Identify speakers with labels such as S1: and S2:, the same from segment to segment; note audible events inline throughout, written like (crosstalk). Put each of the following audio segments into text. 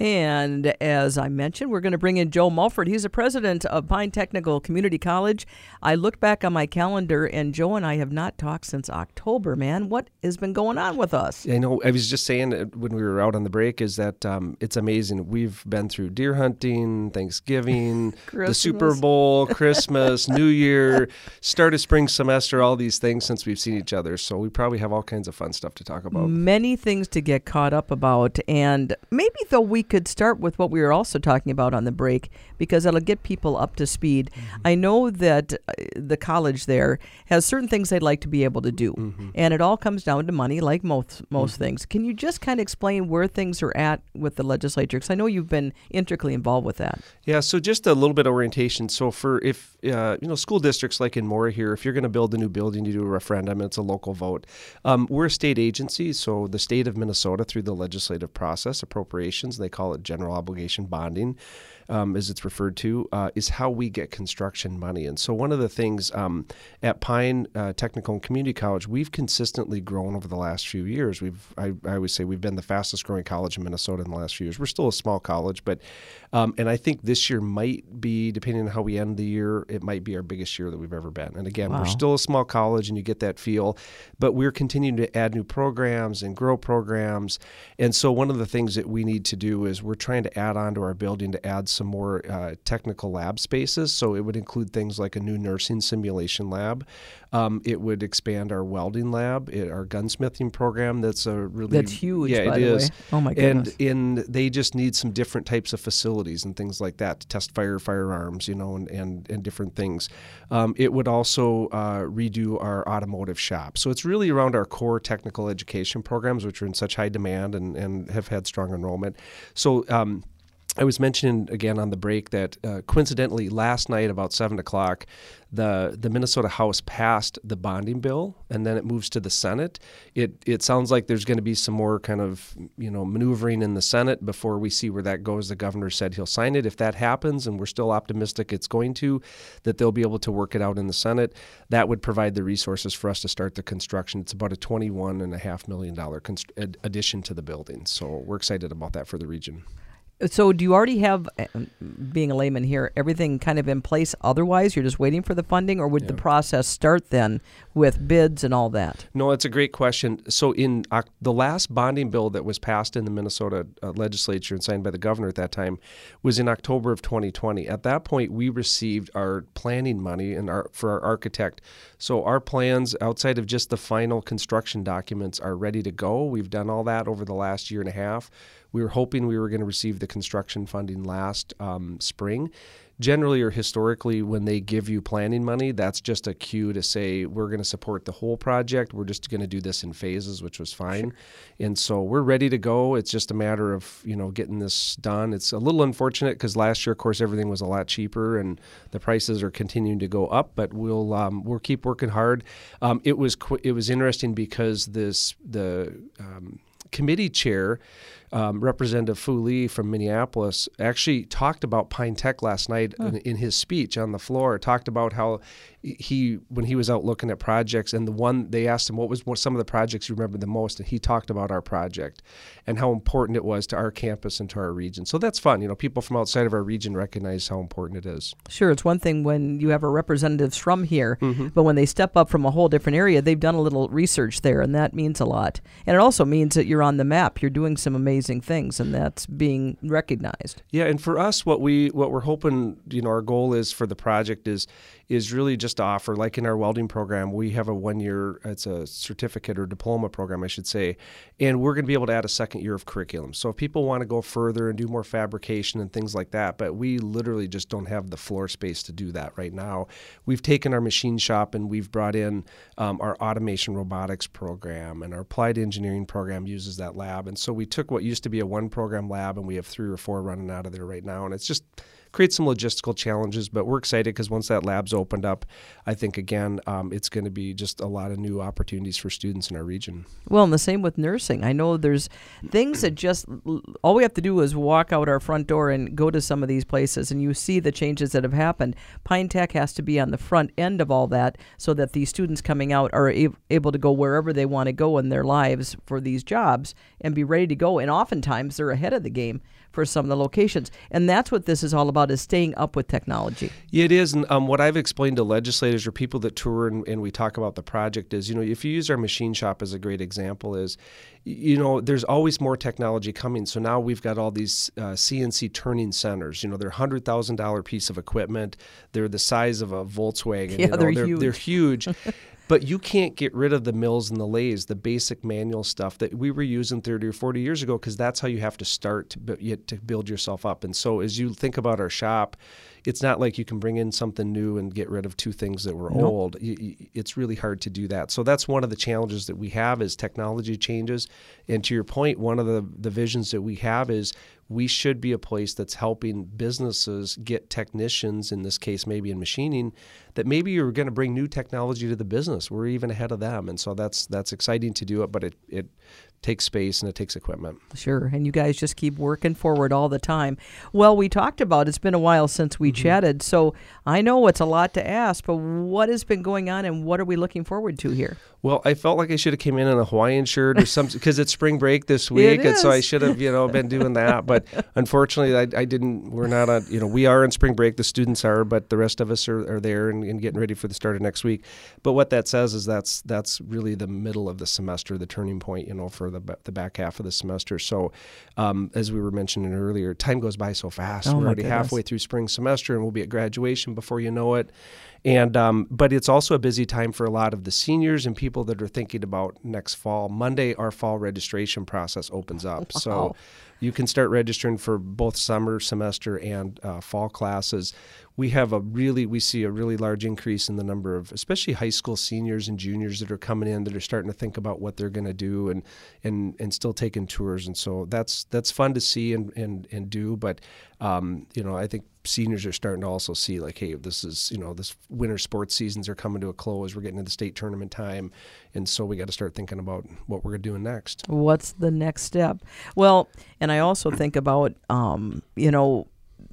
S1: And as I mentioned, we're going to bring in Joe Mulford. He's the president of Pine Technical Community College. I looked back on my calendar, and Joe and I have not talked since October, man. What has been going on with us?
S2: I know. I was just saying uh, when we were out on the break is that um, it's amazing. We've been through deer hunting, Thanksgiving, (laughs) the Super Bowl, Christmas, New Year, start of spring semester, all these things since we've seen each other. So we probably have all kinds of fun stuff to talk about.
S1: Many things to get caught up about. And maybe, though, we could start with what we were also talking about on the break because it'll get people up to speed. Mm-hmm. I know that uh, the college there has certain things they'd like to be able to do, mm-hmm. and it all comes down to money, like most most mm-hmm. things. Can you just kind of explain where things are at with the legislature? Because I know you've been intricately involved with that.
S2: Yeah, so just a little bit of orientation. So for if uh, you know school districts like in Mora here, if you're going to build a new building, you do a referendum. It's a local vote. Um, we're a state agency, so the state of Minnesota through the legislative process, appropriations, they call it general obligation bonding um, as it's referred to, uh, is how we get construction money. And so, one of the things um, at Pine uh, Technical and Community College, we've consistently grown over the last few years. We've, I, I, always say, we've been the fastest growing college in Minnesota in the last few years. We're still a small college, but, um, and I think this year might be, depending on how we end the year, it might be our biggest year that we've ever been. And again, wow. we're still a small college, and you get that feel, but we're continuing to add new programs and grow programs. And so, one of the things that we need to do is we're trying to add on to our building to add some more uh, technical lab spaces. So it would include things like a new nursing simulation lab. Um, it would expand our welding lab, it, our gunsmithing program. That's a really
S1: that's huge.
S2: Yeah,
S1: it
S2: is.
S1: Way. Oh my goodness!
S2: And and they just need some different types of facilities and things like that to test fire firearms, you know, and and, and different things. Um, it would also uh, redo our automotive shop. So it's really around our core technical education programs, which are in such high demand and, and have had strong enrollment. So um, I was mentioning again on the break that uh, coincidentally last night about seven o'clock, the the Minnesota House passed the bonding bill, and then it moves to the Senate. It it sounds like there's going to be some more kind of you know maneuvering in the Senate before we see where that goes. The governor said he'll sign it if that happens, and we're still optimistic it's going to. That they'll be able to work it out in the Senate. That would provide the resources for us to start the construction. It's about a twenty-one and a half million dollar const- addition to the building, so we're excited about that for the region.
S1: So, do you already have, uh, being a layman here, everything kind of in place otherwise? You're just waiting for the funding, or would yeah. the process start then with bids and all that?
S2: No, it's a great question. So, in uh, the last bonding bill that was passed in the Minnesota uh, legislature and signed by the governor at that time was in October of 2020. At that point, we received our planning money and our, for our architect. So, our plans outside of just the final construction documents are ready to go. We've done all that over the last year and a half. We were hoping we were going to receive the construction funding last um, spring. Generally or historically, when they give you planning money, that's just a cue to say we're going to support the whole project. We're just going to do this in phases, which was fine. Sure. And so we're ready to go. It's just a matter of you know getting this done. It's a little unfortunate because last year, of course, everything was a lot cheaper and the prices are continuing to go up. But we'll um, we'll keep working hard. Um, it was qu- it was interesting because this the um, committee chair um, Representative Fue Lee from Minneapolis actually talked about Pine Tech last night in, in, his speech on the floor. Talked about how he, when he was out looking at projects, and the one they asked him what was some of the projects you remember the most, and he talked about our project and how important it was to our campus and to our region. So that's fun. You know, people from outside of our region recognize how important it is.
S1: Sure, it's one thing when you have a representatives from here, mm-hmm. but when they step up from a whole different area, they've done a little research there, and that means a lot. And it also means that you're on the map. You're doing some amazing amazing things, and that's being recognized.
S2: Yeah, and for us, what we what we're hoping, you know, our goal is for the project is is really just to offer, like in our welding program, we have a one year, it's a certificate or diploma program, I should say, and we're going to be able to add a second year of curriculum. So if people want to go further and do more fabrication and things like that, but we literally just don't have the floor space to do that right now. We've taken our machine shop and we've brought in um, our automation robotics program, and our applied engineering program uses that lab. And so we took what used to be a one program lab, and we have three or four running out of there right now, and it's just create some logistical challenges. But we're excited because once that lab's opened up, I think again um, it's going to be just a lot of new opportunities for students in our region.
S1: Well, and the same with nursing. I know there's things that just all we have to do is walk out our front door and go to some of these places, and you see the changes that have happened. Pine Tech has to be on the front end of all that so that these students coming out are able to go wherever they want to go in their lives for these jobs and be ready to go. And oftentimes they're ahead of the game for some of the locations. And that's what this is all about is staying up with technology.
S2: Yeah, it is. And um, what I've explained to legislators or people that tour and, and, we talk about the project is, you know, if you use our machine shop as a great example is, you know, there's always more technology coming. So now we've got all these uh, CNC turning centers. You know, they're hundred thousand dollar piece of equipment. They're the size of a Volkswagen.
S1: Yeah,
S2: you know,
S1: they're,
S2: they're
S1: huge.
S2: They're huge. (laughs) But you can't get rid of the mills and the lathes, the basic manual stuff that we were using 30 or 40 years ago, because that's how you have to start to, to build yourself up. And so as you think about our shop, it's not like you can bring in something new and get rid of two things that were nope. old. It's really hard to do that. So that's one of the challenges that we have is technology changes. And to your point, one of the, the visions that we have is we should be a place that's helping businesses get technicians, in this case, maybe in machining, that maybe you're going to bring new technology to the business. We're even ahead of them, and so that's that's exciting to do it. But it it takes space and it takes equipment.
S1: Sure, and you guys just keep working forward all the time. Well, we talked about it's been a while since we mm-hmm. chatted, so I know it's a lot to ask, but what has been going on and what are we looking forward to here?
S2: Well, I felt like I should have came in in a Hawaiian shirt or something because it's spring break this (laughs) week, and so I should have you know been doing that. But (laughs) unfortunately, I, I, didn't. We're not on. You know, we are in spring break. The students are, but the rest of us are, are there and, and getting ready for the start of next week. But what that says is that's that's really the middle of the semester, the turning point. You know, for the the back half of the semester. So, um, as we were mentioning earlier, time goes by so fast.
S1: Oh
S2: we're already
S1: goodness.
S2: halfway through spring semester, and we'll be at graduation before you know it. And um, but it's also a busy time for a lot of the seniors and people that are thinking about next fall. Monday, our fall registration process opens up, (laughs)
S1: wow.
S2: so you can start registering for both summer semester and uh, fall classes. We have a really we see a really large increase in the number of especially high school seniors and juniors that are coming in that are starting to think about what they're going to do and and and still taking tours. And so that's that's fun to see and and and do. But um, you know, I think seniors are starting to also see like, hey, this is you know this winter sports seasons are coming to a close. We're getting into the state tournament time, and so we got to start thinking about what we're doing next.
S1: What's the next step? Well, and I also think about um, you know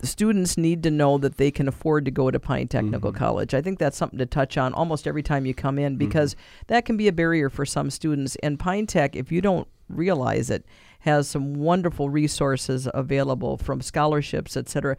S1: students need to know that they can afford to go to Pine Technical mm-hmm. College. I think that's something to touch on almost every time you come in because mm-hmm. that can be a barrier for some students. And Pine Tech, if you don't realize it, has some wonderful resources available from scholarships, et cetera.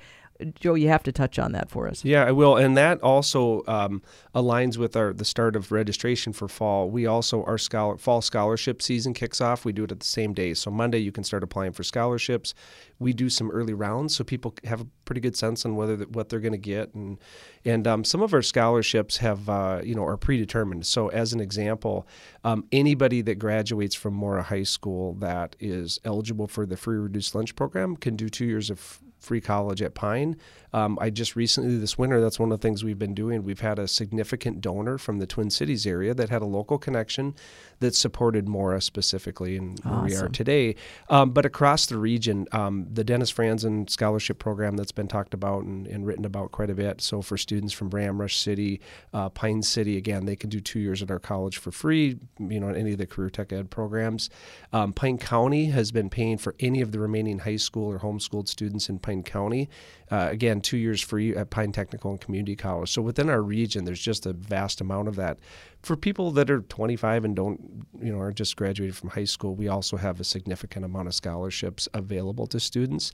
S1: Joe, you have to touch on that for us.
S2: Yeah, I will, and that also um, aligns with our the start of registration for fall. We also our scholar, fall scholarship season kicks off. We do it at the same day. So Monday you can start applying for scholarships. We do some early rounds so people have a pretty good sense on whether what they're going to get, and and um, some of our scholarships have uh, you know are predetermined. So as an example, um, anybody that graduates from Mora High School that is eligible for the free reduced lunch program can do two years of free college at Pine. Um, I just recently, this winter, that's one of the things we've been doing. We've had a significant donor from the Twin Cities area that had a local connection that supported Mora specifically and
S1: awesome.
S2: where we are today. Um, but across the region, um, the Dennis Frandsen Scholarship Program that's been talked about and, and, written about quite a bit. So for students from Ramrush City, uh, Pine City, again, they can do two years at our college for free, you know, in any of the career tech ed programs. Um, Pine County has been paying for any of the remaining high school or homeschooled students in Pine County. Uh, again, two years free at Pine Technical and Community College. So within our region, there's just a vast amount of that. For people that are 25 and don't, you know, are just graduated from high school, we also have a significant amount of scholarships available to students.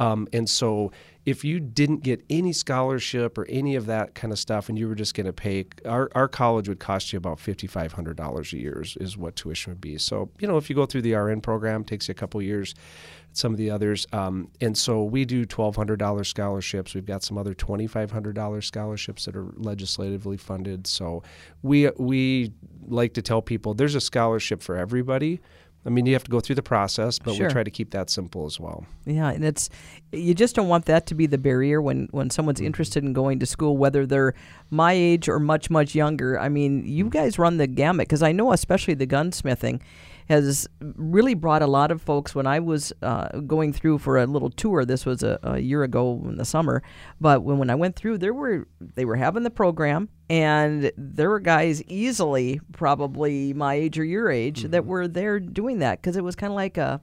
S2: Um, and so if you didn't get any scholarship or any of that kind of stuff and you were just going to pay, our, our college would cost you about $5,500 a year is, is what tuition would be. So, you know, if you go through the RN program, takes you a couple years some of the others. Um, and so we do $1,200 scholarships. We've got some other $2,500 scholarships that are legislatively funded. So we, we like to tell people there's a scholarship for everybody. I mean, you have to go through the process, but
S1: sure.
S2: we try to keep that simple as well.
S1: Yeah, and it's you just don't want that to be the barrier when when someone's mm-hmm. interested in going to school, whether they're my age or much much younger. I mean, you mm-hmm. guys run the gamut because I know, especially the gunsmithing has really brought a lot of folks. When I was uh, going through for a little tour, this was a, a year ago in the summer, but when, when I went through, there were they were having the program, and there were guys easily probably my age or your age mm-hmm. that were there doing that because it was kind of like a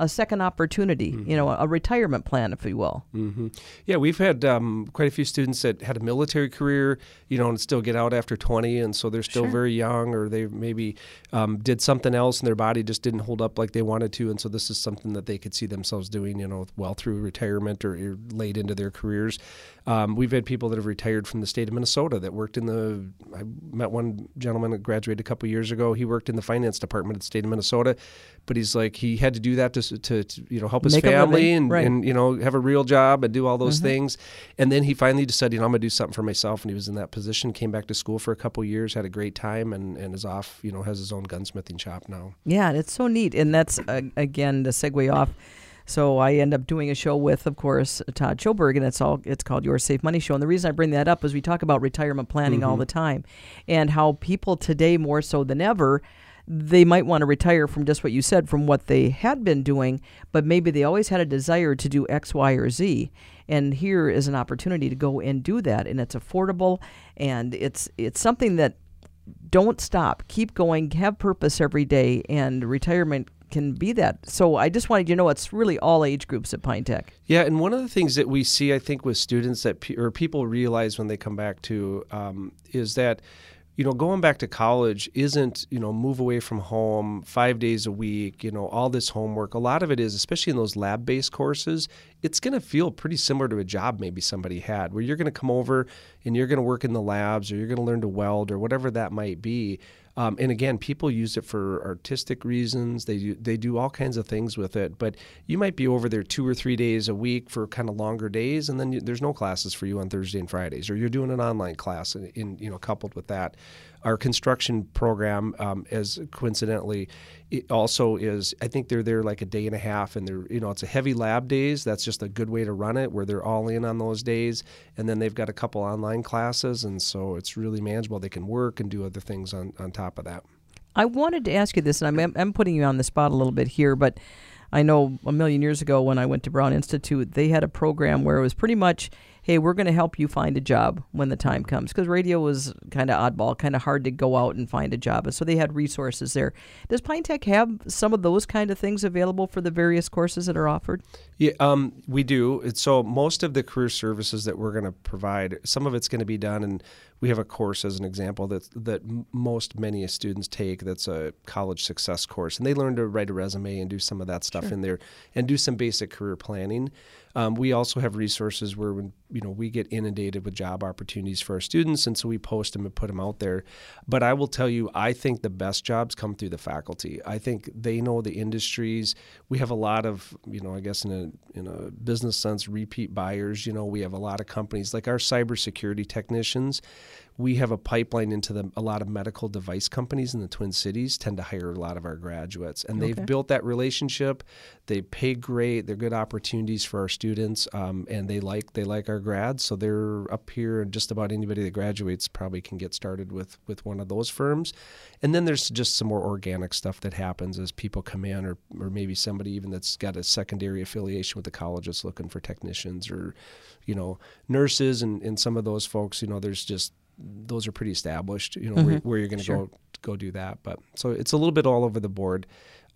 S1: a second opportunity, mm-hmm. you know, a retirement plan, if you will.
S2: Mm-hmm. Yeah, we've had um, quite a few students that had a military career, you know, and still get out after 20, and so they're still sure. very young, or they maybe um, did something else and their body just didn't hold up like they wanted to, and so this is something that they could see themselves doing, you know, well through retirement or late into their careers. Um, we've had people that have retired from the state of Minnesota that worked in the. I met one gentleman that graduated a couple years ago. He worked in the finance department of the state of Minnesota, but he's like he had to do that to, to, to you know help his
S1: Make
S2: family and,
S1: right.
S2: and you know have a real job and do all those mm-hmm. things. And then he finally decided, you know, I'm gonna do something for myself. And he was in that position. Came back to school for a couple years, had a great time, and, and is off. You know, has his own gunsmithing shop now.
S1: Yeah, it's so neat, and that's uh, again the segue off so I end up doing a show with, of course, Todd Schoberg, and it's all it's called Your Safe Money Show. And the reason I bring that up is we talk about retirement planning mm-hmm. all the time, and how people today more so than ever they might want to retire from just what you said, from what they had been doing, but maybe they always had a desire to do X, Y, or Z. And here is an opportunity to go and do that, and it's affordable, and it's it's something that don't stop, keep going, have purpose every day, and retirement can be that. So I just wanted you to know it's really all age groups at Pine Tech.
S2: Yeah, and one of the things that we see, I think, with students that pe- or people realize when they come back to um, is that you know, going back to college isn't, you know, move away from home five days a week, you know, all this homework. A lot of it is, especially in those lab based courses, it's going to feel pretty similar to a job maybe somebody had where you're going to come over and you're going to work in the labs or you're going to learn to weld or whatever that might be. Um, and again, people use it for artistic reasons. They do, they do all kinds of things with it. But you might be over there two or three days a week for kind of longer days, and then you, there's no classes for you on Thursday and Fridays, or you're doing an online class, in, in you know coupled with that. Our construction program, um, as coincidentally, it also is. I think they're there like a day and a half, and they're you know it's a heavy lab days. That's just a good way to run it, where they're all in on those days, and then they've got a couple online classes, and so it's really manageable. They can work and do other things on on top of that.
S1: I wanted to ask you this, and I'm I'm putting you on the spot a little bit here, but. I know a million years ago when I went to Brown Institute, they had a program where it was pretty much hey, we're going to help you find a job when the time comes. Because radio was kind of oddball, kind of hard to go out and find a job. So they had resources there. Does Pine Tech have some of those kind of things available for the various courses that are offered?
S2: Yeah, um, we do. So most of the career services that we're going to provide, some of it's going to be done and we have a course as an example that that most many students take that's a college success course and they learn to write a resume and do some of that stuff sure. in there and do some basic career planning um, we also have resources where when you know we get inundated with job opportunities for our students, and so we post them and put them out there. But I will tell you, I think the best jobs come through the faculty. I think they know the industries. We have a lot of you know, I guess in a in a business sense, repeat buyers. You know, we have a lot of companies like our cybersecurity technicians we have a pipeline into the, a lot of medical device companies in the Twin Cities tend to hire a lot of our graduates, and they've built that relationship. They pay great. They're good opportunities for our students, um, and they like they like our grads. So they're up here, and just about anybody that graduates probably can get started with with one of those firms. And then there's just some more organic stuff that happens as people come in, or or maybe somebody even that's got a secondary affiliation with the college that's looking for technicians or you know nurses and, and some of those folks. You know, there's just those are pretty established. You know mm-hmm. where, where, you're going to sure. go go do that. But so it's a little bit all over the board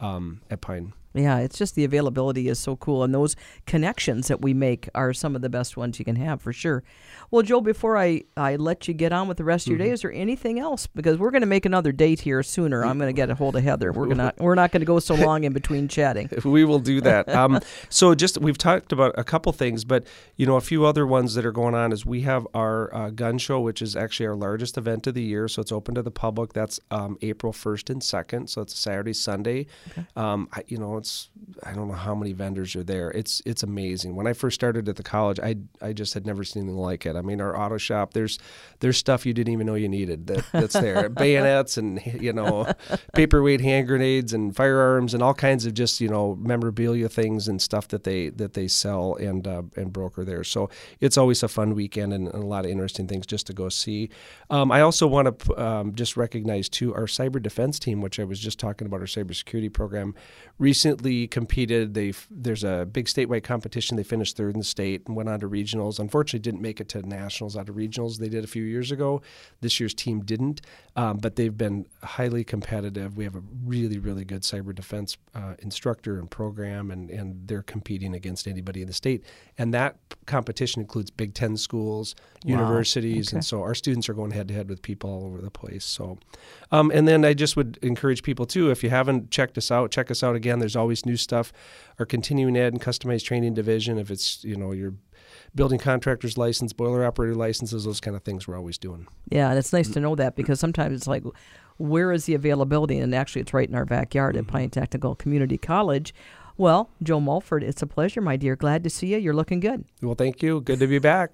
S2: um, at Pine.
S1: Yeah, it's just the availability is so cool, and those connections that we make are some of the best ones you can have for sure. Well, Joe, before I, I let you get on with the rest of your mm-hmm. day, is there anything else? Because we're going to make another date here sooner. I'm going to get a hold of Heather. We're gonna (laughs) we're not going to go so long in between chatting. (laughs)
S2: we will do that. Um, so just we've talked about a couple things, but you know a few other ones that are going on is we have our uh, gun show, which is actually our largest event of the year. So it's open to the public. That's um, April 1st and 2nd. So it's a Saturday, Sunday. Okay. Um, I, you know restaurants. I don't know how many vendors are there. It's it's amazing. When I first started at the college, I I just had never seen anything like it. I mean, our auto shop there's there's stuff you didn't even know you needed that, that's there. (laughs) Bayonets and you know paperweight hand grenades and firearms and all kinds of just you know memorabilia things and stuff that they that they sell and uh, and broker there. So it's always a fun weekend and, and a lot of interesting things just to go see. Um, I also want to um, just recognize too our cyber defense team, which I was just talking about our cybersecurity program, recently competed. They there's a big statewide competition. They finished third in the state and went on to regionals. Unfortunately, didn't make it to nationals out of regionals. They did a few years ago. This year's team didn't, um, but they've been highly competitive. We have a really really good cyber defense uh, instructor and program, and and they're competing against anybody in the state. And that competition includes Big Ten schools,
S1: Wow.
S2: universities,
S1: Okay.
S2: and so our students are going head to head with people all over the place. So, um, and then I just would encourage people too, if you haven't checked us out, check us out again. There's always new stuff. Our continuing ed and customized training division, if it's you know your building contractor's license, boiler operator licenses, those kind of things, we're always doing.
S1: Yeah, and it's nice to know that because sometimes it's like, where is the availability? And actually, it's right in our backyard at mm-hmm. Pine Technical Community College. Well, Joe Mulford, it's a pleasure, my dear. Glad to see you. You're looking good.
S2: Well, thank you. Good to be back.